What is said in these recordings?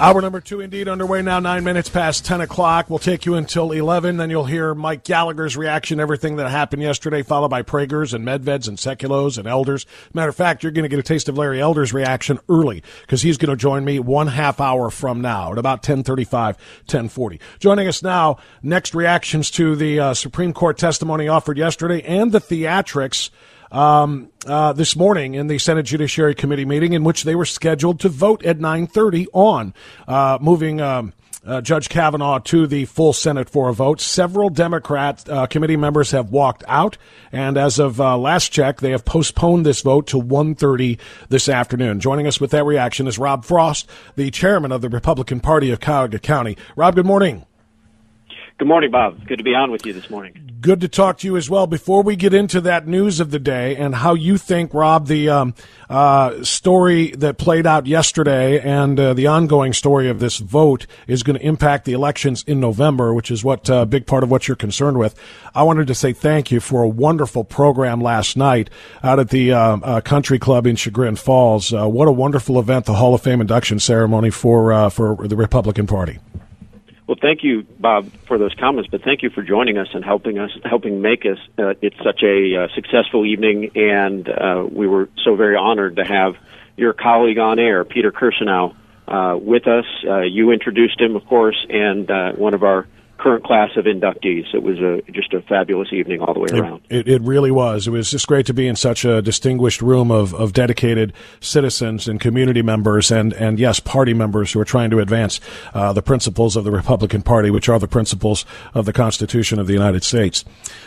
Hour number two indeed underway now, nine minutes past 10 o'clock. We'll take you until 11. Then you'll hear Mike Gallagher's reaction everything that happened yesterday, followed by Prager's and Medved's and Sekulows and Elders. Matter of fact, you're going to get a taste of Larry Elder's reaction early because he's going to join me one half hour from now at about 1035, 1040. Joining us now, next reactions to the uh, Supreme Court testimony offered yesterday and the theatrics um, uh, this morning in the Senate Judiciary Committee meeting, in which they were scheduled to vote at 9:30 on uh, moving. Um, uh, Judge Kavanaugh to the full Senate for a vote. Several Democrat uh, committee members have walked out, and as of uh, last check, they have postponed this vote to 1.30 this afternoon. Joining us with that reaction is Rob Frost, the chairman of the Republican Party of Cuyahoga County. Rob, good morning. Good morning, Bob. Good to be on with you this morning. Good to talk to you as well. Before we get into that news of the day and how you think, Rob, the um, uh, story that played out yesterday and uh, the ongoing story of this vote is going to impact the elections in November, which is what a uh, big part of what you're concerned with. I wanted to say thank you for a wonderful program last night out at the uh, uh, Country Club in Chagrin Falls. Uh, what a wonderful event! The Hall of Fame induction ceremony for for the Republican Party. Well, thank you, Bob, for those comments, but thank you for joining us and helping us, helping make us. Uh, it's such a uh, successful evening, and uh, we were so very honored to have your colleague on air, Peter Kirsanow, uh, with us. Uh, you introduced him, of course, and uh, one of our current class of inductees. It was a, just a fabulous evening all the way around. It, it, it, really was. It was just great to be in such a distinguished room of, of dedicated citizens and community members and, and yes, party members who are trying to advance uh, the principles of the Republican Party, which are the principles of the Constitution of the United States.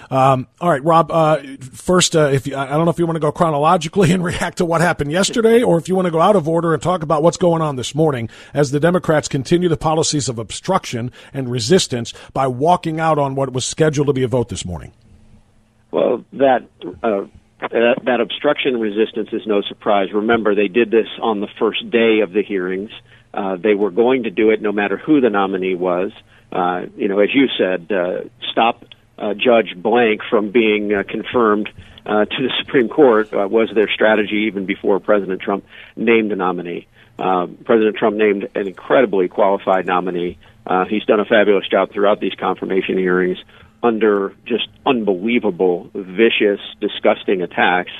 Um, all right, Rob. Uh, first, uh, if you, I don't know if you want to go chronologically and react to what happened yesterday, or if you want to go out of order and talk about what's going on this morning as the Democrats continue the policies of obstruction and resistance by walking out on what was scheduled to be a vote this morning. Well, that. Uh that, obstruction resistance is no surprise. Remember, they did this on the first day of the hearings. Uh, they were going to do it no matter who the nominee was. Uh, you know, as you said, uh, stop uh, Judge Blank from being uh, confirmed uh, to the Supreme Court uh, was their strategy even before President Trump named a nominee. Uh, President Trump named an incredibly qualified nominee. Uh, he's done a fabulous job throughout these confirmation hearings under just unbelievable, vicious, disgusting attacks.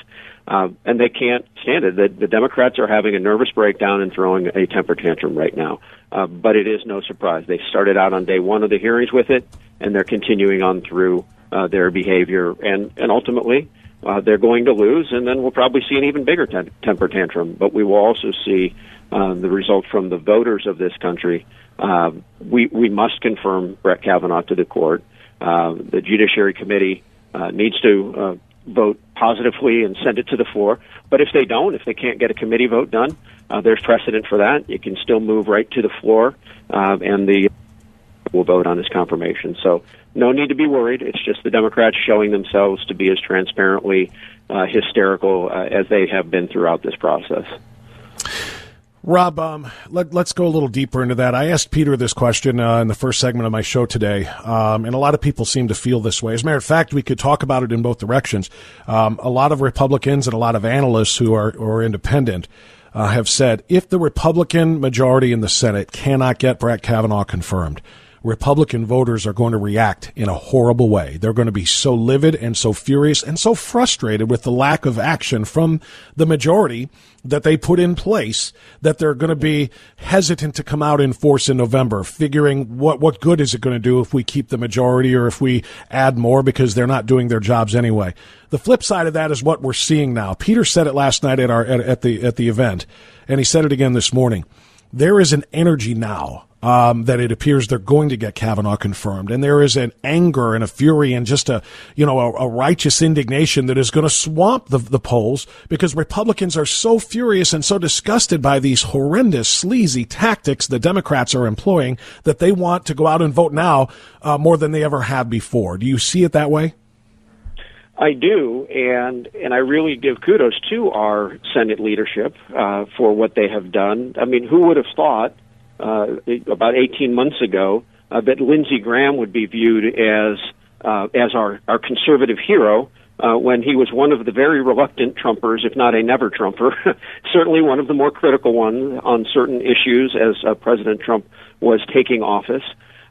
Uh, and they can't stand it. The, the Democrats are having a nervous breakdown and throwing a temper tantrum right now. Uh, but it is no surprise. They started out on day one of the hearings with it and they're continuing on through uh, their behavior, and and ultimately uh, they're going to lose, and then we'll probably see an even bigger ten- temper tantrum. But we will also see uh, the result from the voters of this country. Uh, we we must confirm Brett Kavanaugh to the court. Uh, the Judiciary Committee uh, needs to uh, vote positively and send it to the floor. But if they don't, if they can't get a committee vote done, there's precedent for that. You can still move right to the floor, and the will vote on his confirmation. So no need to be worried. It's just the Democrats showing themselves to be as transparently hysterical as they have been throughout this process. Rob, um, let, us go a little deeper into that. I asked Peter this question uh, in the first segment of my show today, um, and a lot of people seem to feel this way. As a matter of fact, we could talk about it in both directions. Um, a lot of Republicans and a lot of analysts who are, independent uh, have said if the Republican majority in the Senate cannot get Brett Kavanaugh confirmed, Republican voters are going to react in a horrible way. They're going to be so livid and so furious and so frustrated with the lack of action from the majority that they put in place that they're going to be hesitant to come out in force in November, figuring what, what good is it going to do if we keep the majority or if we add more because they're not doing their jobs anyway. The flip side of that is what we're seeing now. Peter said it last night at our, at, at the, at the event, and he said it again this morning. There is an energy now um, that it appears they're going to get Kavanaugh confirmed. And there is an anger and a fury and just a, you know, a, a righteous indignation that is going to swamp the, the polls because Republicans are so furious and so disgusted by these horrendous, sleazy tactics the Democrats are employing that they want to go out and vote now uh, more than they ever have before. Do you see it that way? I do, and and I really give kudos to our Senate leadership uh, for what they have done. I mean, who would have thought uh, about 18 months ago uh, that Lindsey Graham would be viewed as uh, as our our conservative hero. Uh, when he was one of the very reluctant Trumpers, if not a never Trumper, certainly one of the more critical ones on certain issues as uh, President Trump was taking office.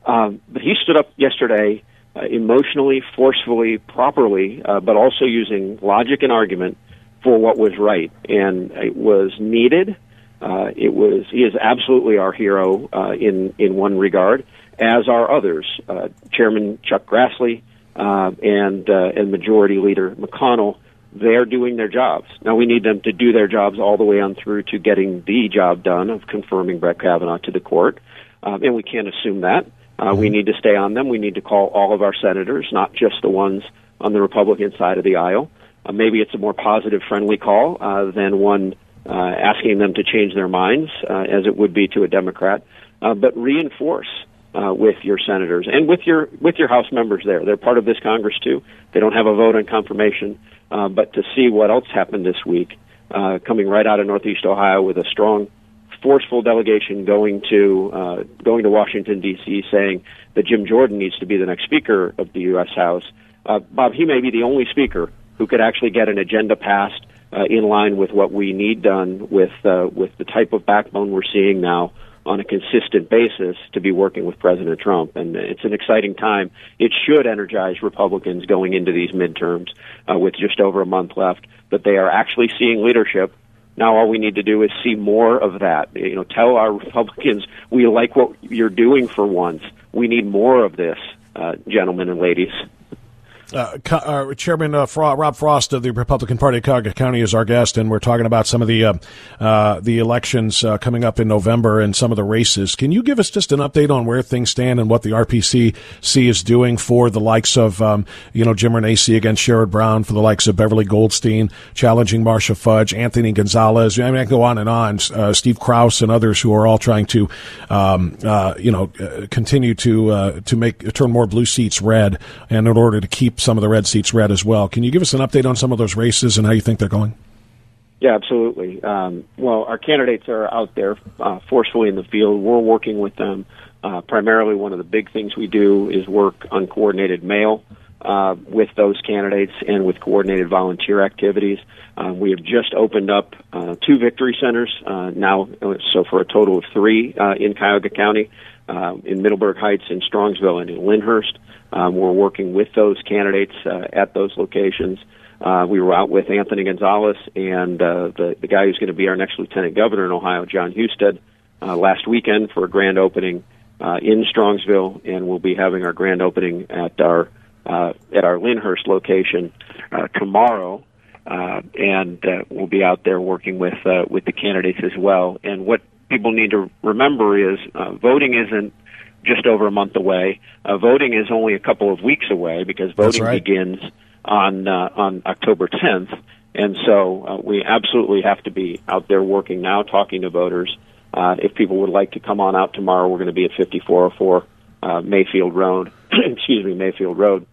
Um, but he stood up yesterday uh, emotionally, forcefully, properly, uh, but also using logic and argument for what was right. And it was needed. Uh, it was he is absolutely our hero uh, in in one regard, as are others. Uh, Chairman Chuck Grassley uh, and uh, and Majority Leader McConnell. They're doing their jobs. Now we need them to do their jobs all the way on through to getting the job done of confirming Brett Kavanaugh to the court, um, and we can't assume that. Uh, we need to stay on them. We need to call all of our senators, not just the ones on the Republican side of the aisle. Uh, maybe it's a more positive, friendly call uh, than one uh, asking them to change their minds, uh, as it would be to a Democrat, uh, but reinforce uh, with your senators and with your with your House members. There, they're part of this Congress too. They don't have a vote on confirmation, uh, but to see what else happened this week, uh, coming right out of Northeast Ohio with a strong, forceful delegation going to uh, going to Washington D.C. saying that Jim Jordan needs to be the next Speaker of the U.S. House. Uh, Bob, he may be the only Speaker who could actually get an agenda passed uh, in line with what we need done with uh, with the type of backbone we're seeing now on a consistent basis to be working with President Trump. And it's an exciting time. It should energize Republicans going into these midterms uh, with just over a month left that they are actually seeing leadership. Now all we need to do is see more of that. You know, tell our Republicans we like what you're doing for once. We need more of this, uh, gentlemen and ladies. Uh, uh, Chairman uh, Rob Frost of the Republican Party of Cuyahoga County is our guest, and we're talking about some of the uh, uh, the elections uh, coming up in November and some of the races. Can you give us just an update on where things stand and what the RPCC is doing for the likes of um, you know Jim Renacci against Sherrod Brown, for the likes of Beverly Goldstein challenging Marcia Fudge, Anthony Gonzalez. I mean, I can go on and on. Steve Kraus and others who are all trying to um, you know continue to to make turn more blue seats red, and in order to keep some of the red seats red as well. Can you give us an update on some of those races and how you think they're going? Yeah, absolutely. Um, well, our candidates are out there uh, forcefully in the field. We're working with them. Uh, primarily, one of the big things we do is work on coordinated mail uh, with those candidates and with coordinated volunteer activities. Uh, we have just opened up uh, two victory centers uh, now, so for a total of three uh, in Cuyahoga County, uh, in Middleburg Heights, in Strongsville, and in Lyndhurst. Um, we're working with those candidates uh, at those locations. Uh, we were out with Anthony Gonzalez and uh, the, the guy who's going to be our next lieutenant governor in Ohio, Jon Husted, uh, last weekend for a grand opening uh, in Strongsville, and we'll be having our grand opening at our uh, at our Lyndhurst location uh, tomorrow. Uh, and uh, we'll be out there working with uh, with the candidates as well. And what people need to remember is uh, voting isn't just over a month away. Uh, voting is only a couple of weeks away because voting right. begins on uh, on October 10th, and so uh, we absolutely have to be out there working now, talking to voters. Uh, if people would like to come on out tomorrow, we're going to be at 5404 uh, Mayfield Road. excuse me, Mayfield Road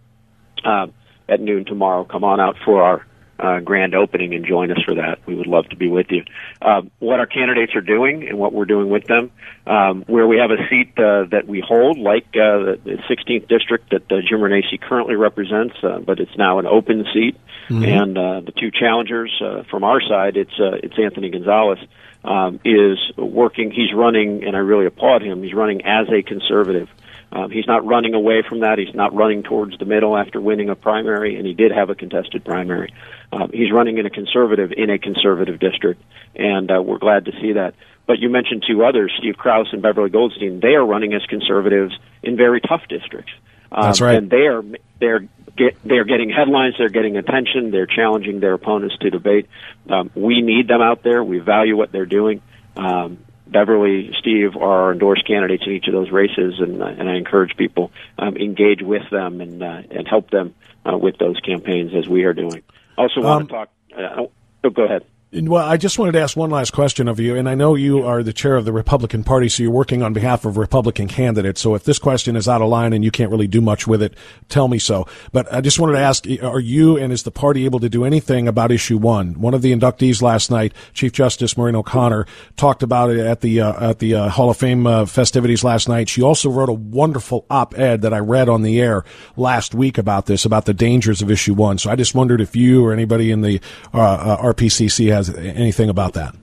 uh, at noon tomorrow. Come on out for our uh, grand opening and join us for that. We would love to be with you. Uh, what our candidates are doing and what we're doing with them, um, where we have a seat uh, that we hold, like uh, the 16th district that uh, Jim Renacci currently represents, uh, but it's now an open seat. Mm-hmm. And uh, the two challengers uh, from our side, it's uh, it's Anthony Gonzalez. Um, is working. He's running, and I really applaud him. He's running as a conservative. Um, he's not running away from that. He's not running towards the middle after winning a primary, and he did have a contested primary. Um, he's running in a conservative in a conservative district, and uh, we're glad to see that. But you mentioned two others, Steve Kraus and Beverly Goldstein. They are running as conservatives in very tough districts. Um, That's right. And they are they're get, they're getting headlines. They're getting attention. They're challenging their opponents to debate. Um, we need them out there. We value what they're doing. Um, Beverly, Steve are our endorsed candidates in each of those races, and, uh, and I encourage people um, engage with them and uh, and help them uh, with those campaigns as we are doing. Also, want Um, to talk. Uh, oh, go ahead. Well, I just wanted to ask one last question of you, and I know you are the chair of the Republican Party, so you're working on behalf of Republican candidates. So if this question is out of line and you can't really do much with it, tell me so. But I just wanted to ask, are you and is the party able to do anything about issue one? One of the inductees last night, Chief Justice Maureen O'Connor, talked about it at the uh, at the uh, Hall of Fame uh, festivities last night. She also wrote a wonderful op-ed that I read on the air last week about this, about the dangers of issue one. So I just wondered if you or anybody in the uh, uh, RPCC has anything about that.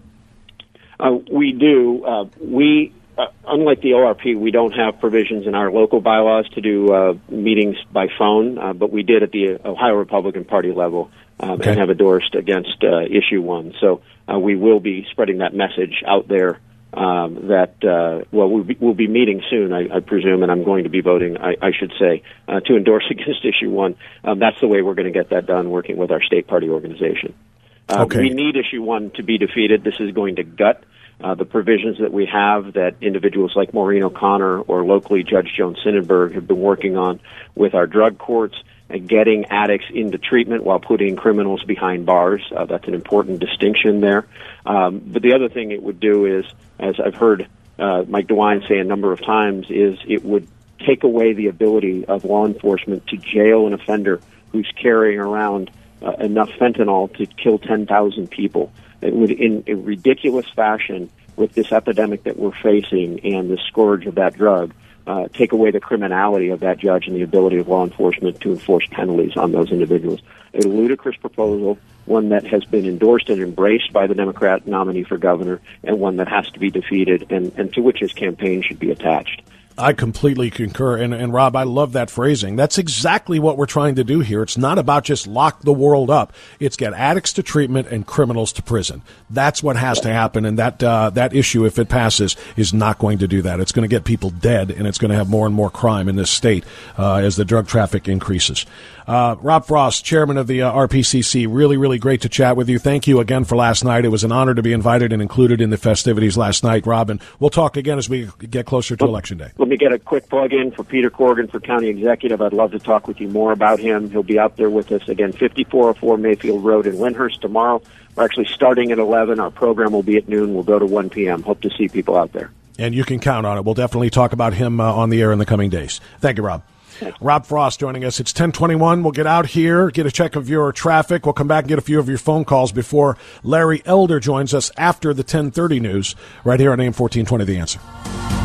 Uh, we do. Uh, we, uh, unlike the ORP, we don't have provisions in our local bylaws to do uh, meetings by phone, uh, but we did at the Ohio Republican Party level um, Okay. and have endorsed against uh, issue one. So uh, we will be spreading that message out there. Um, that uh, well, we'll be, we'll be meeting soon, I, I presume, and I'm going to be voting. I, I should say uh, to endorse against issue one. Um, that's the way we're going to get that done, working with our state party organization. Uh, Okay. We need issue one to be defeated. This is going to gut uh, the provisions that we have that individuals like Maureen O'Connor or locally Judge Joan Synenberg have been working on with our drug courts and getting addicts into treatment while putting criminals behind bars. Uh, that's an important distinction there. Um, but the other thing it would do is, as I've heard uh, Mike DeWine say a number of times, is it would take away the ability of law enforcement to jail an offender who's carrying around uh, enough fentanyl to kill 10,000 people. It would, in a ridiculous fashion, with this epidemic that we're facing and the scourge of that drug, uh, take away the criminality of that judge and the ability of law enforcement to enforce penalties on those individuals. A ludicrous proposal, one that has been endorsed and embraced by the Democrat nominee for governor, and one that has to be defeated and, and to which his campaign should be attached. I completely concur. And, and Rob, I love that phrasing. That's exactly what we're trying to do here. It's not about just lock the world up. It's get addicts to treatment and criminals to prison. That's what has to happen. And that, uh, that issue, if it passes, is not going to do that. It's going to get people dead and it's going to have more and more crime in this state, uh, as the drug traffic increases. Uh, Rob Frost, chairman of the uh, RPCC, really, really great to chat with you. Thank you again for last night. It was an honor to be invited and included in the festivities last night, Rob. And we'll talk again as we get closer to election day. Let me get a quick plug in for Peter Corrigan for county executive. I'd love to talk with you more about him. He'll be out there with us again, 5404 Mayfield Road in Lyndhurst tomorrow. We're actually starting at 11. Our program will be at noon. We'll go to 1 p.m. Hope to see people out there. and you can count on it. We'll definitely talk about him uh, on the air in the coming days. Thank you, Rob. Rob Frost joining us. It's 1021. We'll get out here, get a check of your traffic. We'll come back and get a few of your phone calls before Larry Elder joins us after the 1030 news right here on AM 1420 The Answer.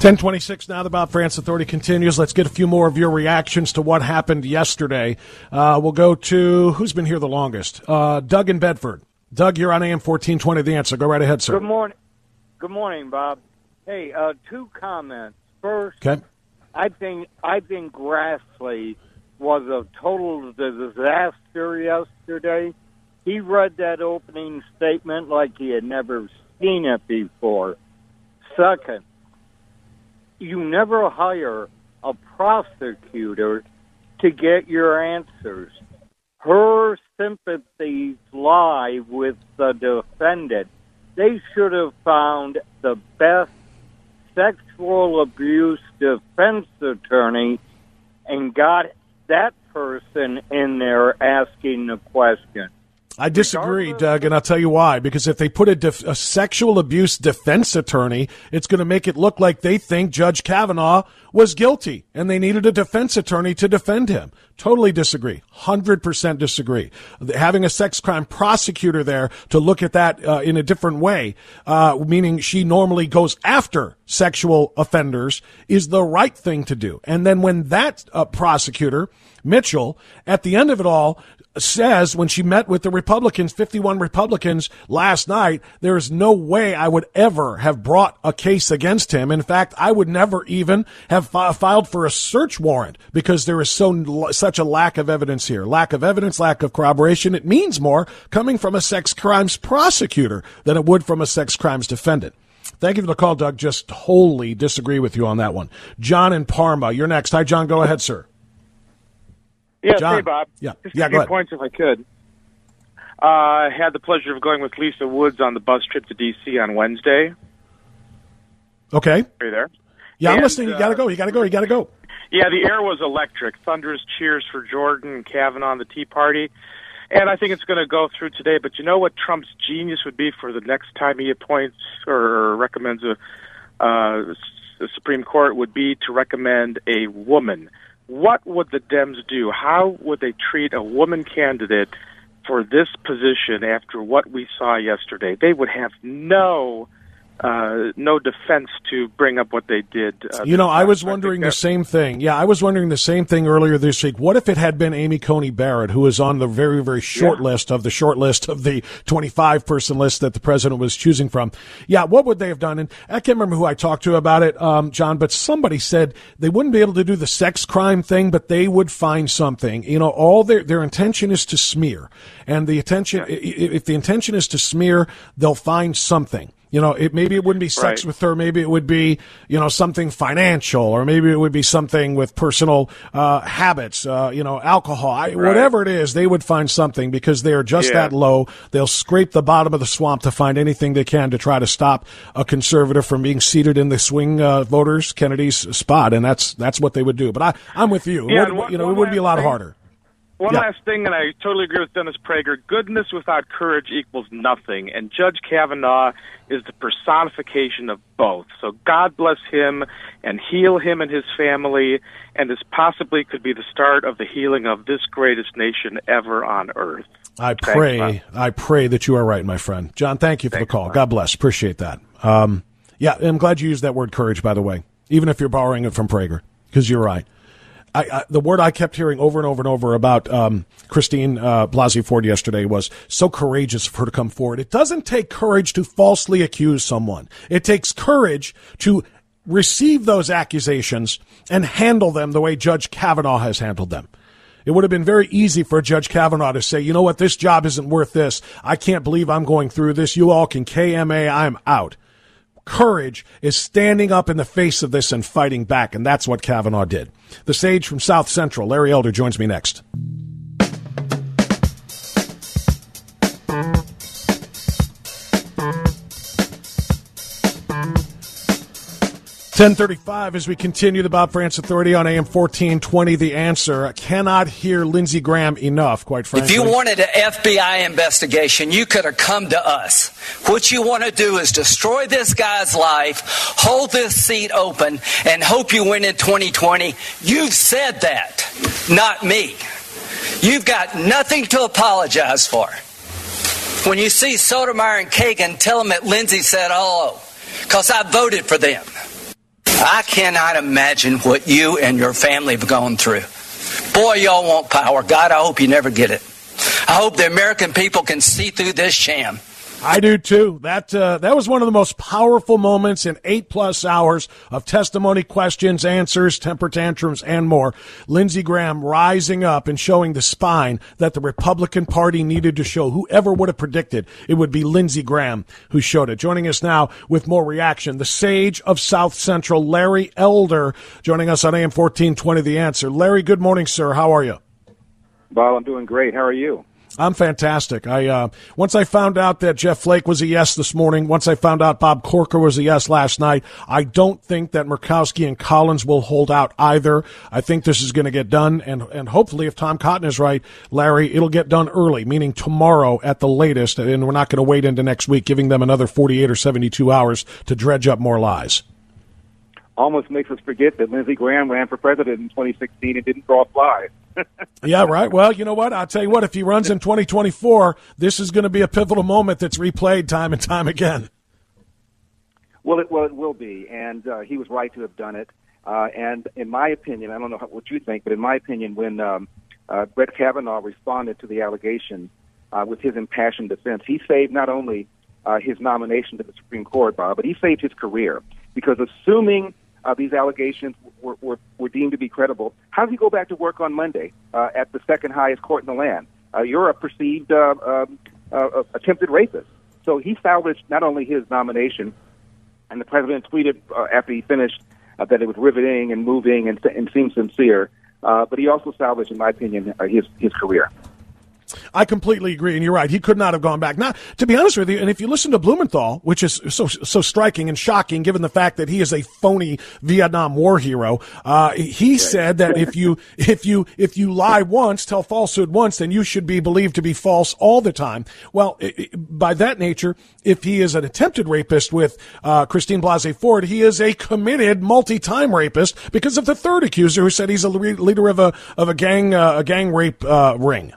Ten twenty six now. The Bob Frantz Authority continues. Let's get a few more of your reactions to what happened yesterday. Uh, we'll go to who's been here the longest. Uh, Doug in Bedford. Doug, you're on AM fourteen twenty. The answer. Go right ahead, sir. Good morning. Good morning, Bob. Hey, uh, two comments. First, Okay. I think I think Grassley was a total disaster yesterday. He read that opening statement like he had never seen it before. Second, you never hire a prosecutor to get your answers. Her sympathies lie with the defendant. They should have found the best sexual abuse defense attorney and got that person in there asking the question. I disagree, Doug, and I'll tell you why. Because if they put a, def- a sexual abuse defense attorney, it's going to make it look like they think Judge Kavanaugh was guilty and they needed a defense attorney to defend him. Totally disagree. 100% disagree. Having a sex crime prosecutor there to look at that uh, in a different way, uh, meaning she normally goes after sexual offenders, is the right thing to do. And then when that uh, prosecutor, Mitchell, at the end of it all, says when she met with the Republicans, 51 Republicans last night, there is no way I would ever have brought a case against him. In fact, I would never even have fi- filed for a search warrant because there is so such a lack of evidence here. Lack of evidence, lack of corroboration. It means more coming from a sex crimes prosecutor than it would from a sex crimes defendant. Thank you for the call, Doug. Just wholly disagree with you on that one. John in Parma, you're next. Hi, John. Go ahead, sir. Yeah, John. hey Bob. Yeah. Just Yeah, a go few ahead. points if I could. Uh, I had the pleasure of going with Lisa Woods on the bus trip to D.C. on Wednesday. Okay. Are you there? Yeah, I'm listening. You got to go. You got to go. You got to go. Yeah, the air was electric. Thunderous cheers for Jordan and Kavanaugh and the Tea Party. And I think it's going to go through today. But you know what Trump's genius would be for the next time he appoints or recommends a uh, the Supreme Court would be to recommend a woman. What would the Dems do? How would they treat a woman candidate for this position after what we saw yesterday? They would have no uh, no defense to bring up what they did. Uh, You know, I was wondering the same thing. Yeah, I was wondering the same thing earlier this week. What if it had been Amy Coney Barrett, who is on the very, very short Yeah. list of the short list of the 25 person list that the president was choosing from? Yeah, what would they have done? And I can't remember who I talked to about it, um, John, but somebody said they wouldn't be able to do the sex crime thing, but they would find something. You know, all their, their intention is to smear. And the intention, i- i- if the intention is to smear, they'll find something. You know, it maybe it wouldn't be sex Right. with her. Maybe it would be, you know, something financial, or maybe it would be something with personal uh, habits. Uh, you know, alcohol. I, Whatever it is, they would find something because they are just Yeah. that low. They'll scrape the bottom of the swamp to find anything they can to try to stop a conservative from being seated in the swing uh, voters Kennedy's spot, and that's that's what they would do. But I, I'm with you. It Yeah, would- one- you know, it would be a lot thing. harder. One Yeah. last thing, and I totally agree with Dennis Prager. Goodness without courage equals nothing, and Judge Kavanaugh is the personification of both. So God bless him and heal him and his family, and this possibly could be the start of the healing of this greatest nation ever on earth. I pray, Bob. I pray that you are right, my friend. John, thank you for the call. God bless. Appreciate that. Um, yeah, I'm glad you used that word courage, by the way, even if you're borrowing it from Prager, because you're right. I, I, the word I kept hearing over and over and over about um, Christine uh, Blasey Ford yesterday was so courageous for her to come forward. It doesn't take courage to falsely accuse someone. It takes courage to receive those accusations and handle them the way Judge Kavanaugh has handled them. It would have been very easy for Judge Kavanaugh to say, you know what, this job isn't worth this. I can't believe I'm going through this. You all can KMA, I'm out. Courage is standing up in the face of this and fighting back, and that's what Kavanaugh did. The sage from South Central, Larry Elder, joins me next. Ten thirty-five as we continue the Bob Frantz Authority on AM fourteen twenty. The answer I cannot hear Lindsey Graham enough. Quite frankly, If you wanted an FBI investigation, you could have come to us. What you want to do is destroy this guy's life, hold this seat open, and hope you win in 2020. You've said that, not me. You've got nothing to apologize for. When you see Sotomayor and Kagan, tell them that Lindsey said oh, hello, because I voted for them. I cannot imagine what you and your family have gone through. Boy, y'all want power. God, I hope you never get it. I hope the American people can see through this sham. I do too. That uh, that was one of the most powerful moments in eight plus hours of testimony, questions, answers, temper tantrums, and more. Lindsey Graham rising up and showing the spine that the Republican Party needed to show. Whoever would have predicted it would be Lindsey Graham who showed it. Joining us now with more reaction, the sage of South Central, Larry Elder, joining us on AM fourteen twenty. The answer, Larry. Good morning, sir. How are you? Bob, I'm doing great. How are you? I'm fantastic. I uh, once I found out that Jeff Flake was a yes this morning. Once I found out Bob Corker was a yes last night. I don't think that Murkowski and Collins will hold out either. I think this is going to get done, and and hopefully, if Tom Cotton is right, Larry, it'll get done early, meaning tomorrow at the latest, and we're not going to wait into next week, giving them another 48 or 72 hours to dredge up more lies. Almost makes us forget that Lindsey Graham ran for president in 2016 and didn't draw flies yeah, right. Well, you know what? I'll tell you what. If he runs in 2024, this is going to be a pivotal moment that's replayed time and time again. Well, it well it will be, and uh, he was right to have done it. Uh, and in my opinion, I don't know what you think, but in my opinion, when um, uh, Brett Kavanaugh responded to the allegation uh, with his impassioned defense, he saved not only uh, his nomination to the Supreme Court, Bob, but he saved his career because assuming uh, these allegations were, were, were deemed to be credible. How does he go back to work on Monday uh, at the second highest court in the land? Uh, you're a perceived uh, um, uh, uh, attempted rapist. So he salvaged not only his nomination, and the president tweeted after he finished that it was riveting and moving and, and seemed sincere, but he also salvaged, in my opinion, his his career. I completely agree, and you're right. He could not have gone back. Now, to be honest with you, and if you listen to Blumenthal, which is so so striking and shocking, given the fact that he is a phony Vietnam War hero, uh, he said that if you if you if you lie once, tell falsehood once, then you should be believed to be false all the time. Well, by that nature, if he is an attempted rapist with uh, Christine Blasey Ford, he is a committed multi-time rapist because of the third accuser who said he's a leader of a of a gang uh, a gang rape uh, ring.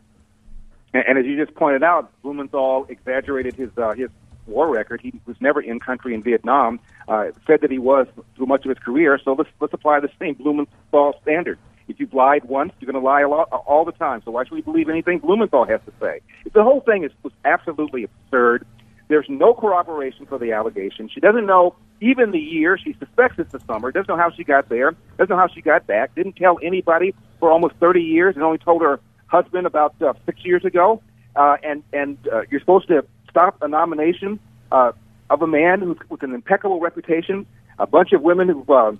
And, and as you just pointed out, Blumenthal exaggerated his uh, his war record. He was never in country in Vietnam. Uh, said that he was through much of his career. So let's let's apply the same Blumenthal standard. If you've lied once, you're going to lie a lot, all the time. So why should we believe anything Blumenthal has to say? The whole thing is was absolutely absurd. There's no corroboration for the allegation. She doesn't know even the year. She suspects it's the summer. Doesn't know how she got there. Doesn't know how she got back. Didn't tell anybody for almost 30 years, and only told her husband about uh, six years ago, uh, and and uh, you're supposed to stop a nomination uh, of a man who's with an impeccable reputation, a bunch of women who uh,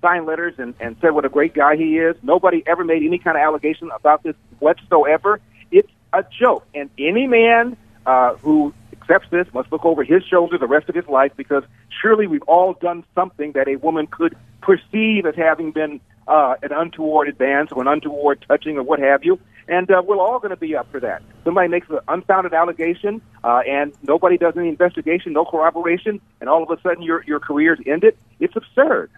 signed letters and, and said what a great guy he is. Nobody ever made any kind of allegation about this whatsoever. It's a joke, and any man uh, who accepts this must look over his shoulder the rest of his life because surely we've all done something that a woman could perceive as having been uh, an untoward advance or an untoward touching or what have you. And uh, we're all going to be up for that. Somebody makes an unfounded allegation, uh, and nobody does any investigation, no corroboration, and all of a sudden your your career's ended. It's absurd.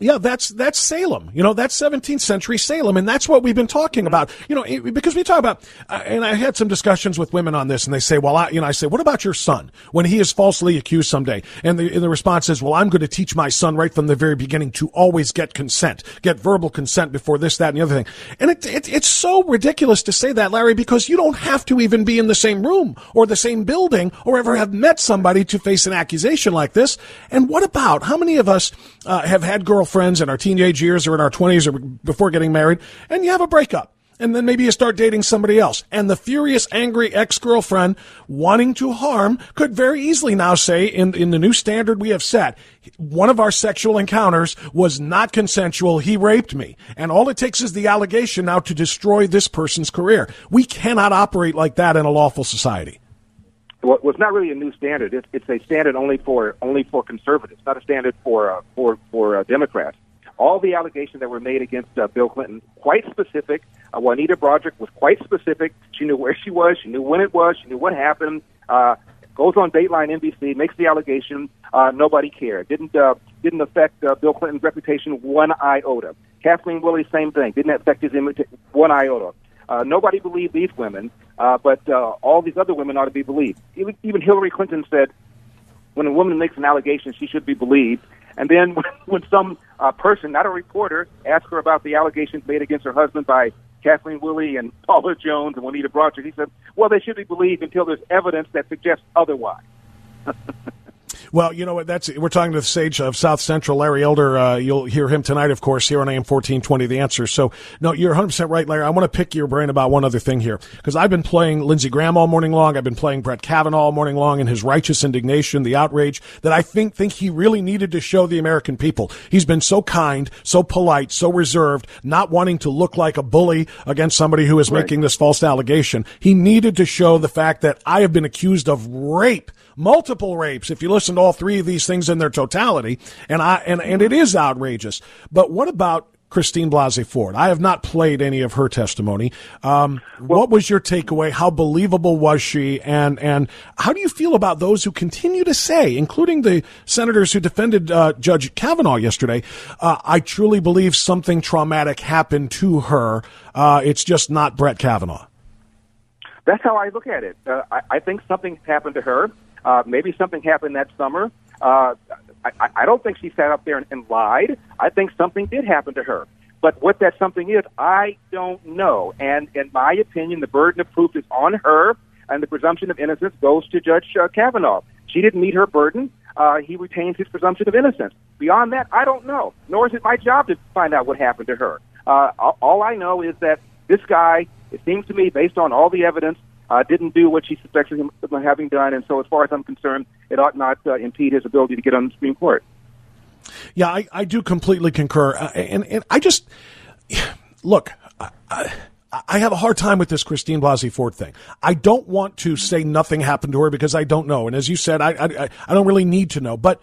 Yeah, that's that's Salem. You know, that's 17th century Salem, and that's what we've been talking about. You know, because we talk about, uh, and I had some discussions with women on this, and they say, "Well, I, you know," I say, "What about your son when he is falsely accused someday?" And the, and the response is, "Well, I'm going to teach my son right from the very beginning to always get consent, get verbal consent before this, that, and the other thing." And it, it, it's so ridiculous to say that, Larry, because you don't have to even be in the same room or the same building or ever have met somebody to face an accusation like this. And what about how many of us uh, have had girls girlfriends in our teenage years or in our 20s or before getting married, and you have a breakup. And then maybe you start dating somebody else. And the furious, angry ex-girlfriend wanting to harm could very easily now say in, in the new standard we have set, one of our sexual encounters was not consensual. He raped me. And all it takes is the allegation now to destroy this person's career. We cannot operate like that in a lawful society well, it's not really a new standard. It's, it's a standard only for only for conservatives, not a standard for uh, for for uh, Democrats. All the allegations that were made against uh, Bill Clinton, quite specific. Uh, Juanita Broaddrick was quite specific. She knew where she was. She knew when it was. She knew what happened. Uh, goes on Dateline NBC, makes the allegation. Uh, nobody cared. Didn't uh, didn't affect uh, Bill Clinton's reputation one iota. Kathleen Willey, same thing. Didn't affect his image one iota. Uh, nobody believed these women, uh, but uh, all these other women ought to be believed. Even, even Hillary Clinton said, when a woman makes an allegation, she should be believed. And then when, some uh, person, not a reporter, asks her about the allegations made against her husband by Kathleen Willey and Paula Jones and Juanita Broaddus. He said, well, they should be believed until there's evidence that suggests otherwise. Well, you know what? That's we're talking to the sage of South Central, Larry Elder. Uh, you'll hear him tonight, of course, here on AM fourteen twenty. The answer. So, no, you're 100 percent right, Larry. I want to pick your brain about one other thing here because I've been playing Lindsey Graham all morning long. I've been playing Brett Kavanaugh all morning long, and his righteous indignation, the outrage that I think think he really needed to show the American people. He's been so kind, so polite, so reserved, not wanting to look like a bully against somebody who is right. making this false allegation. He needed to show the fact that I have been accused of rape multiple rapes. If you listen to all three of these things in their totality, and I and and it is outrageous. But what about Christine Blasey Ford. I have not played any of her testimony. Um, well, what was your takeaway? How believable was she? And and how do you feel about those who continue to say, including the senators who defended uh, Judge Kavanaugh yesterday, uh, I truly believe something traumatic happened to her. Uh, it's just not Brett Kavanaugh. That's how I look at it. Uh, I, I think something happened to her. Uh, maybe something happened that summer. Uh, I, I don't think she sat up there and, and lied. I think something did happen to her. But what that something is, I don't know. And in my opinion, the burden of proof is on her, and the presumption of innocence goes to Judge uh, Kavanaugh. She didn't meet her burden. Uh, he retains his presumption of innocence. Beyond that, I don't know. Nor is it my job to find out what happened to her. Uh, all I know is that this guy, it seems to me, based on all the evidence, uh, didn't do what she suspected him of having done, and so as far as I'm concerned, it ought not uh, impede his ability to get on the Supreme Court. Yeah, I, I do completely concur, uh, and and I just look. I, I have a hard time with this Christine Blasey Ford thing. I don't want to say nothing happened to her because I don't know, and as you said, I I, I don't really need to know, but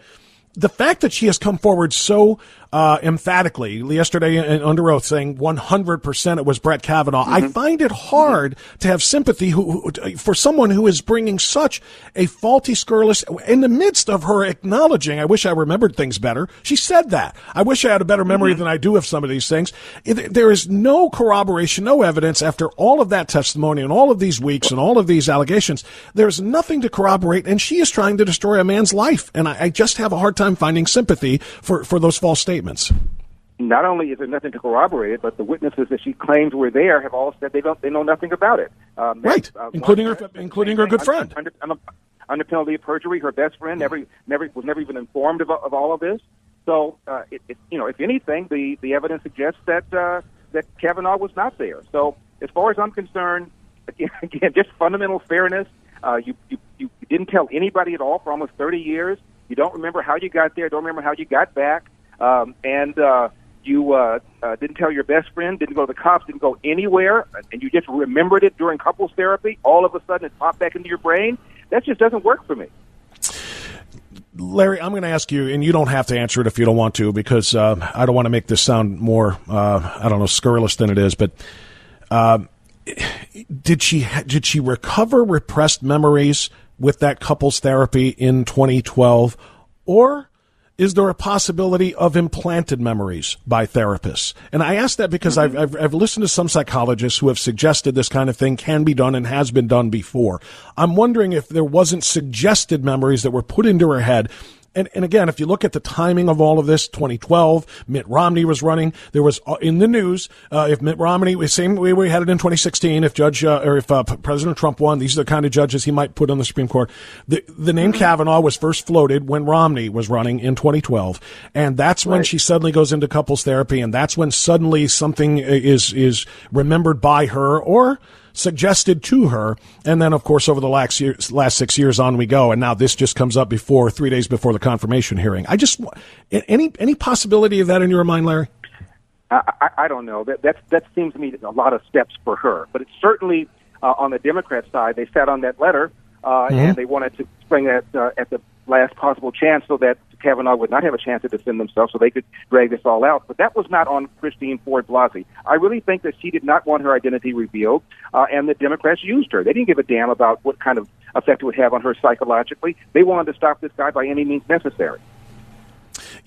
the fact that she has come forward so uh, emphatically yesterday under oath saying 100% it was Brett Kavanaugh. Mm-hmm. I find it hard mm-hmm. to have sympathy who, who, for someone who is bringing such a faulty, scurrilous, in the midst of her acknowledging, I wish I remembered things better. She said that. I wish I had a better memory mm-hmm. than I do of some of these things. There is no corroboration, no evidence after all of that testimony and all of these weeks and all of these allegations. There's nothing to corroborate, and she is trying to destroy a man's life. And I, I just have a hard time finding sympathy for, for those false statements statements. Not only is there nothing to corroborate it, but the witnesses that she claims were there have all said they don't they know nothing about it. Um, right, uh, including her including her good friend. Under, under, under, penalty of perjury, her best friend never never was never even informed of, of all of this. So, uh, it, it, you know, if anything, the the evidence suggests that uh, that Kavanaugh was not there. So, as far as I'm concerned, again, again just fundamental fairness. Uh, you, you you didn't tell anybody at all for almost 30 years. You don't remember how you got there. Don't remember how you got back um, and uh, you uh, uh, didn't tell your best friend, didn't go to the cops, didn't go anywhere, and you just remembered it during couples therapy, all of a sudden it popped back into your brain. That just doesn't work for me. Larry, I'm going to ask you, and you don't have to answer it if you don't want to, because uh, I don't want to make this sound more, uh, I don't know, scurrilous than it is. But uh, did she did she recover repressed memories with that couples therapy in 2012, or is there a possibility of implanted memories by therapists? And I ask that because mm-hmm. I've, I've, I've, listened to some psychologists who have suggested this kind of thing can be done and has been done before. I'm wondering if there wasn't suggested memories that were put into her head and, and again, if you look at the timing of all of this, 2012, Mitt Romney was running. There was uh, in the news uh, if Mitt Romney, the same way we had it in 2016, if Judge uh, or if uh, President Trump won, these are the kind of judges he might put on the Supreme Court. The the name mm-hmm. Kavanaugh was first floated when Romney was running in 2012, and that's when she suddenly goes into couples therapy, and that's when suddenly something is is remembered by her or suggested to her. And then, of course, over the last, years, last six years on we go. And now this just comes up before, three days before the confirmation hearing. I just, any, any possibility of that in your mind, Larry? I, I don't know. That, that, that seems to me a lot of steps for her. But it's certainly uh, on the Democrat side, they sat on that letter uh, mm-hmm. and they wanted to bring that uh, at the last possible chance so that Kavanaugh would not have a chance to defend themselves so they could drag this all out. But that was not on Christine Ford Blasey. I really think that she did not want her identity revealed, uh, and the Democrats used her. They didn't give a damn about what kind of effect it would have on her psychologically. They wanted to stop this guy by any means necessary.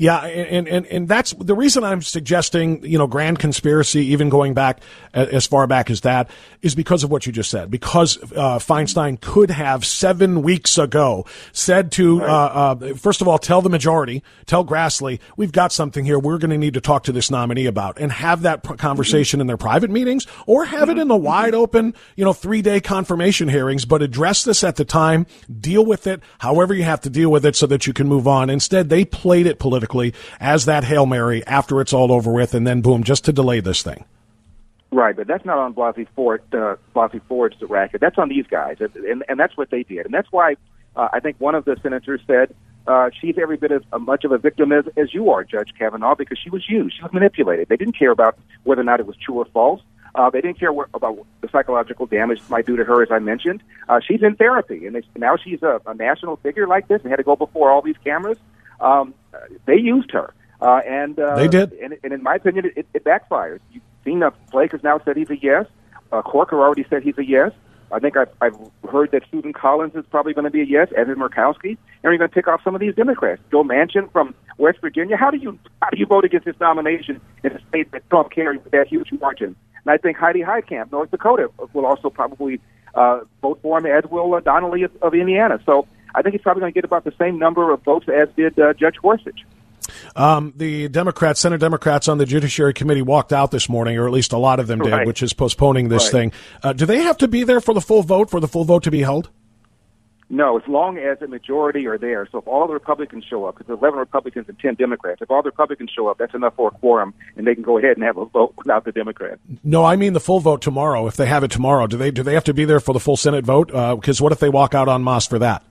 Yeah, and, and and that's the reason I'm suggesting, you know, grand conspiracy, even going back as far back as that, is because of what you just said. Because uh, Feinstein could have seven weeks ago said to, right. uh, uh, first of all, tell the majority, tell Grassley, we've got something here we're going to need to talk to this nominee about, and have that conversation mm-hmm. in their private meetings, or have mm-hmm. it in the wide open, you know, three day confirmation hearings, but address this at the time, deal with it, however you have to deal with it, so that you can move on. Instead, they played it politically as that Hail Mary after it's all over with, and then boom, just to delay this thing. Right, but that's not on Blasey Ford, uh, Blasey Ford's racket. That's on these guys, and and that's what they did, and that's why uh, I think one of the senators said uh, she's every bit as uh, much of a victim as as you are, Judge Kavanaugh, because she was used, she was manipulated. They didn't care about whether or not it was true or false. Uh, they didn't care what, about the psychological damage it might do to her, as I mentioned. Uh, she's in therapy, and they, now she's a, a national figure like this and had to go before all these cameras. Um, they used her, uh, and uh, they did. And, and in my opinion, it, it backfires. You've seen that Flake has now said he's a yes. Uh, Corker already said he's a yes. I think I've, I've heard that Susan Collins is probably going to be a yes, Evan Murkowski, and we're going to pick off some of these Democrats. Joe Manchin from West Virginia. How do you how do you vote against this nomination in a state that Trump carries with that huge margin? And I think Heidi Heitkamp, North Dakota, will also probably uh, vote for him, as will uh, Donnelly of, of Indiana. So I think he's probably going to get about the same number of votes as did uh, Judge Gorsuch. Um, the Democrats, Senate Democrats on the Judiciary Committee walked out this morning, or at least a lot of them did, right. which is postponing this right. thing. Uh, do they have to be there for the full vote, for the full vote to be held? No, as long as a majority are there. So if all the Republicans show up, because 11 Republicans and 10 Democrats, if all the Republicans show up, that's enough for a quorum, and they can go ahead and have a vote without the Democrats. No, I mean the full vote tomorrow. If they have it tomorrow, do they do they have to be there for the full Senate vote? Because uh, what if they walk out on masse for that?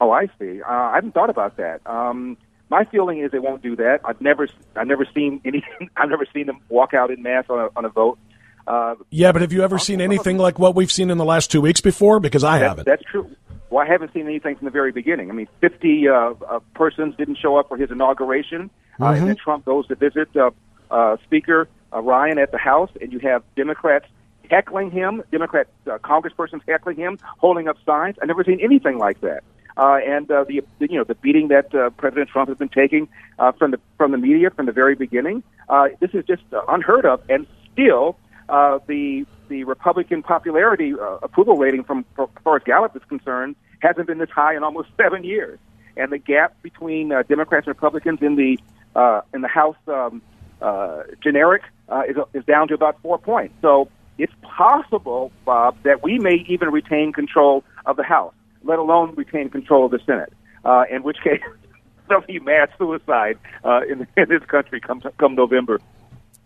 Oh, I see. Uh, I haven't thought about that. Um, my feeling is they won't do that. I've never, I've never seen anything. I've never seen them walk out in mass on a, on a vote. Uh, yeah, but have you ever seen anything like what we've seen in the last two weeks before? Because I that, haven't. That's true. Well, I haven't seen anything from the very beginning. I mean, 50 uh, uh, persons didn't show up for his inauguration, uh, mm-hmm. and then Trump goes to visit uh, uh, Speaker uh, Ryan at the House, and you have Democrats heckling him, Democrat uh, congresspersons heckling him, holding up signs. I've never seen anything like that uh, and uh, the you know the beating that uh, President Trump has been taking uh, from the from the media from the very beginning. Uh, this is just uh, unheard of, and still uh, the the Republican popularity uh, approval rating from as far as Gallup is concerned hasn't been this high in almost seven years, and the gap between uh, Democrats and Republicans in the uh, in the House um, uh, generic uh, is is down to about four points. So it's possible, Bob, that we may even retain control of the House let alone retain control of the Senate. Uh, in which case, there'll be mass suicide uh, in, in this country come come November.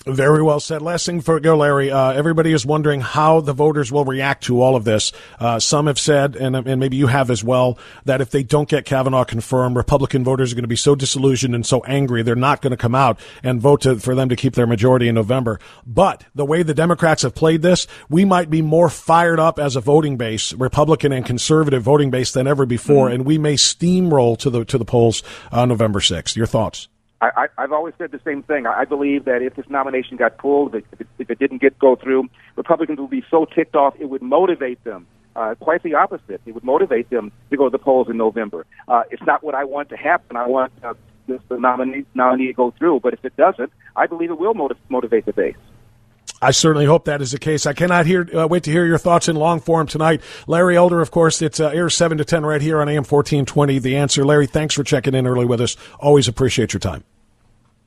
Very well said. Last thing for go, Larry. Uh, everybody is wondering how the voters will react to all of this. Uh, some have said, and, and maybe you have as well, that if they don't get Kavanaugh confirmed, Republican voters are going to be so disillusioned and so angry they're not going to come out and vote to, for them to keep their majority in November. But the way the Democrats have played this, we might be more fired up as a voting base, Republican and conservative voting base than ever before, mm-hmm. and we may steamroll to the to the polls on November sixth. Your thoughts? I, I, have always said the same thing. I believe that if this nomination got pulled, if it, if it didn't get go through, Republicans would be so ticked off it would motivate them. Uh, quite the opposite. It would motivate them to go to the polls in November. Uh, it's not what I want to happen. I want uh, this, the nominee, nominee to go through. But if it doesn't, I believe it will motiv- motivate the base. I certainly hope that is the case. I cannot hear, uh, wait to hear your thoughts in long form tonight. Larry Elder, of course, it's uh, air 7 to 10 right here on AM 1420. The answer. Larry, thanks for checking in early with us. Always appreciate your time.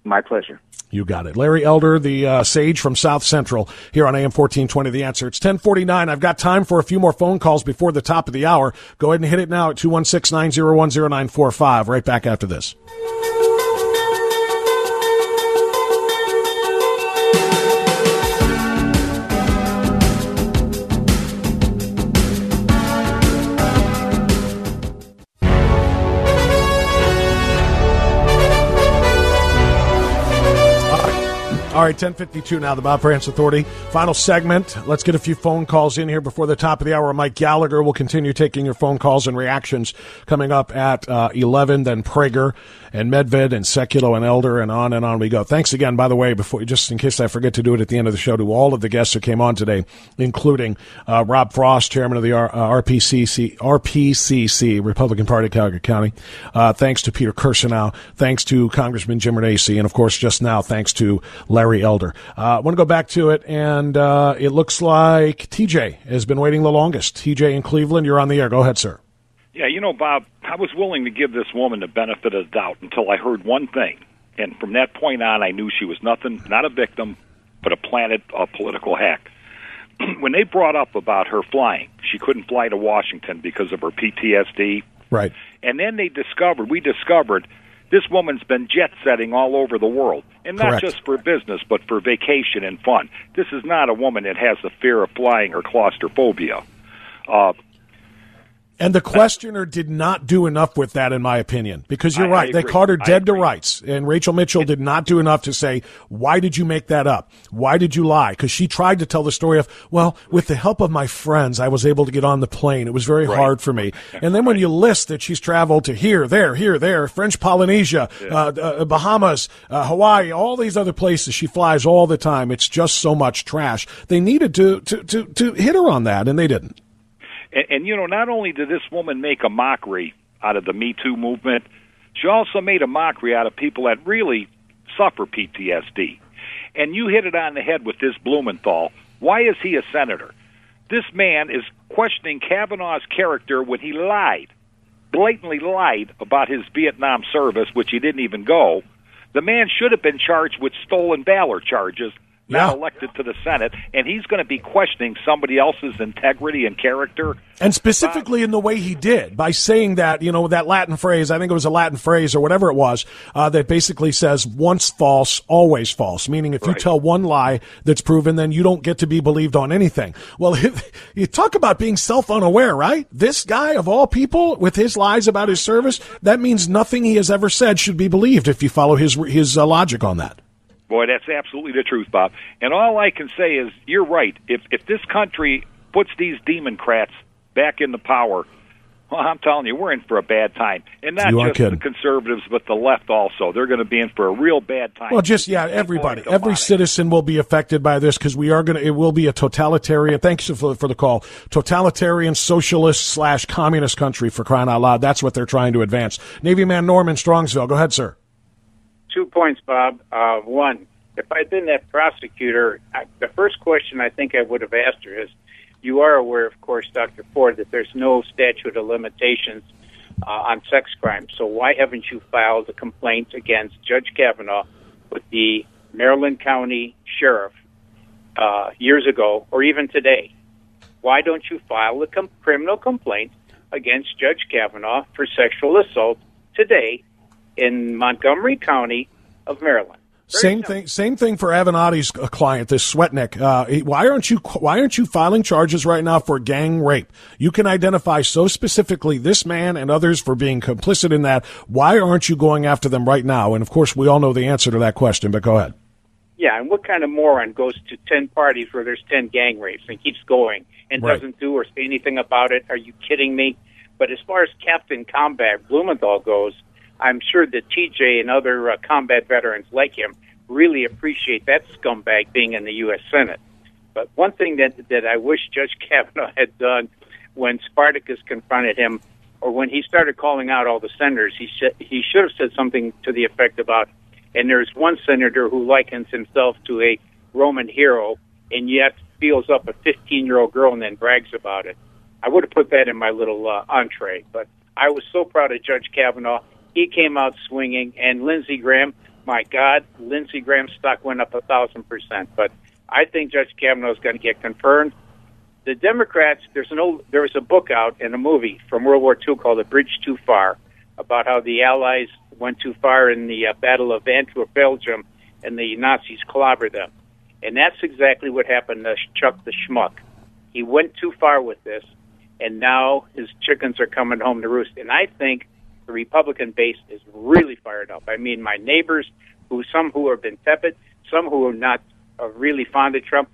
My pleasure. You got it. Larry Elder, the uh, sage from South Central, here on AM 1420. The answer. It's 1049. I've got time for a few more phone calls before the top of the hour. Go ahead and hit it now at 216 901 0945. Right back after this. All right, 1052 now, the Bob Frantz Authority. Final segment. Let's get a few phone calls in here before the top of the hour. Mike Gallagher will continue taking your phone calls and reactions coming up at uh, 11, then Prager and Medved and Sekulow and Elder and on and on we go. Thanks again, by the way, before just in case I forget to do it at the end of the show, to all of the guests who came on today, including uh, Rob Frost, chairman of the R- uh, RPCC, RPCC, Republican Party, Calgary County. Uh, thanks to Peter Kirsanow. Thanks to Congressman Jim Renacci. And of course, just now, thanks to Larry Elder. Uh, I want to go back to it, and uh, it looks like TJ has been waiting the longest. TJ in Cleveland, you're on the air. Go ahead, sir. Yeah, you know, Bob, I was willing to give this woman the benefit of the doubt until I heard one thing. And from that point on, I knew she was nothing, not a victim, but a planted a political hack. when they brought up about her flying, she couldn't fly to Washington because of her PTSD. Right. And then they discovered, we discovered, this woman's been jet setting all over the world. And not Correct. just for business, but for vacation and fun. This is not a woman that has the fear of flying or claustrophobia. Uh, And the questioner did not do enough with that, in my opinion, because you're I- I right. they agree. caught her dead to rights. And Rachel Mitchell did not do enough to say, why did you make that up? Why did you lie? Because she tried to tell the story of, well, with the help of my friends, I was able to get on the plane. It was very Right. hard for me. And then when you list that she's traveled to here, there, here, there, French Polynesia, uh, uh, Bahamas, uh, Hawaii, all these other places, she flies all the time. It's just so much trash. They needed to, to, to, to hit her on that, and they didn't. And, and you know, not only did this woman make a mockery out of the Me Too movement, she also made a mockery out of people that really suffer PTSD. And you hit it on the head with this Blumenthal. Why is he a senator? This man is questioning Kavanaugh's character when he lied, blatantly lied about his Vietnam service, which he didn't even go. The man should have been charged with stolen valor charges, Yeah. elected to the Senate, and he's going to be questioning somebody else's integrity and character. And specifically in the way he did, by saying that, you know, that Latin phrase, I think it was a Latin phrase or whatever it was, uh, that basically says once false, always false. Meaning if you tell one lie that's proven, then you don't get to be believed on anything. Well, you talk about being self unaware, right? This guy of all people with his lies about his service, that means nothing he has ever said should be believed if you follow his, his uh, logic on that. Boy, that's absolutely the truth, Bob. And all I can say is you're right. If if this country puts these democrats back into power, well, I'm telling you, we're in for a bad time. And not just the kidding. conservatives, but the left also. They're going to be in for a real bad time. Well, just yeah, everybody, every citizen will be affected by this because we are going to. It will be a totalitarian. Thanks for, for the call. Totalitarian, socialist slash communist country for crying out loud. That's what they're trying to advance. Navy man Norman Strongsville. Go ahead, sir. Two points, Bob. Uh, one, if I'd been that prosecutor, I, the first question I think I would have asked her is, you are aware, of course, Dr. Ford, that there's no statute of limitations uh, on sex crimes. So why haven't you filed a complaint against Judge Kavanaugh with the Maryland County Sheriff uh, years ago, or even today? Why don't you file a com- criminal complaint against Judge Kavanaugh for sexual assault today in Montgomery County of Maryland? Very Same simple. thing. Same thing for Avenatti's client, this Swetnick. Uh, why aren't you Why aren't you filing charges right now for gang rape? You can identify so specifically this man and others for being complicit in that. Why aren't you going after them right now? And of course, we all know the answer to that question. But go ahead. Yeah, and what kind of moron goes to 10 parties where there's 10 gang rapes and keeps going and Right. doesn't do or say anything about it? Are you kidding me? But as far as Captain Combat Blumenthal goes, I'm sure that TJ and other uh, combat veterans like him really appreciate that scumbag being in the U.S. Senate. But one thing that that I wish Judge Kavanaugh had done when Spartacus confronted him, or when he started calling out all the senators, he said he should have said something to the effect about, and there's one senator who likens himself to a Roman hero, and yet feels up a 15 year old girl and then brags about it. I would have put that in my little uh, entree, but I was so proud of Judge Kavanaugh. He came out swinging, and Lindsey Graham. My God, Lindsey Graham's stock went up a thousand percent. But I think Judge Kavanaugh is going to get confirmed. The Democrats, there's an old, there was a book out and a movie from World War II called "A Bridge Too Far," about how the Allies went too far in the uh, Battle of Antwerp, Belgium, and the Nazis clobbered them. And that's exactly what happened to Chuck the Schmuck. He went too far with this, and now his chickens are coming home to roost. And I think the Republican base is really fired up. I mean, my neighbors, who some who have been tepid, some who are not uh, really fond of Trump,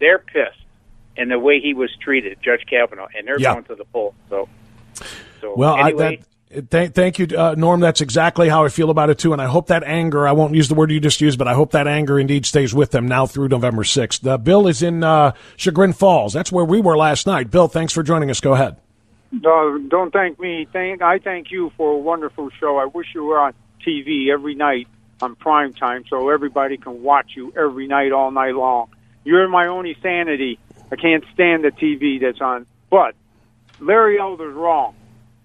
they're pissed in the way he was treated, Judge Kavanaugh, and they're Yeah. going to the polls. So, so Well, anyway, I, that, Thank, thank you, uh, Norm. That's exactly how I feel about it too, and I hope that anger—I won't use the word you just used, but I hope that anger indeed stays with them now through November sixth. Uh, Bill is in uh, Chagrin Falls. That's where we were last night. Bill, thanks for joining us. Go ahead. No, don't thank me. Thank I thank you for a wonderful show. I wish you were on TV every night on prime time so everybody can watch you every night all night long. You're my only sanity. I can't stand the TV that's on. But Larry Elder's wrong.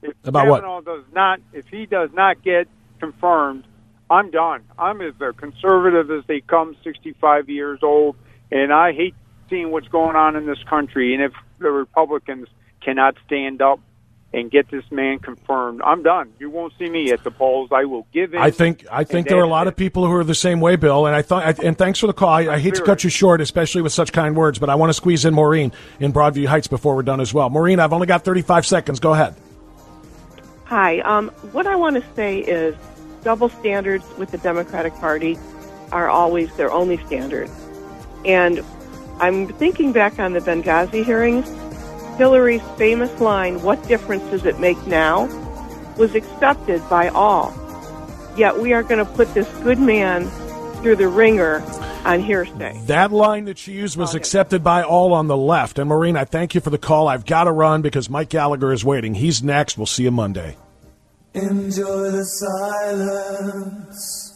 If About what? Kavanaugh does not if he does not get confirmed, I'm done. I'm as conservative as they come, 65 years old, and I hate seeing what's going on in this country. And if the Republicans cannot stand up and get this man confirmed, I'm done. You won't see me at the polls. I will give in. I think I think there are a that's lot of people who are the same way, Bill. And I thought, and thanks for the call. I, I hate to cut you short, especially with such kind words, but I want to squeeze in Maureen in Broadview Heights before we're done as well. Maureen, I've only got 35 seconds. Go ahead. Hi. Um, what I want to say is double standards with the Democratic Party are always their only standard. And I'm thinking back on the Benghazi hearings. Hillary's famous line, What difference does it make now? was accepted by all. Yet we are going to put this good man through the ringer on hearsay. That line that she used was accepted by all on the left. And Maureen, I thank you for the call. I've got to run because Mike Gallagher is waiting. He's next. We'll see you Monday. Enjoy the silence.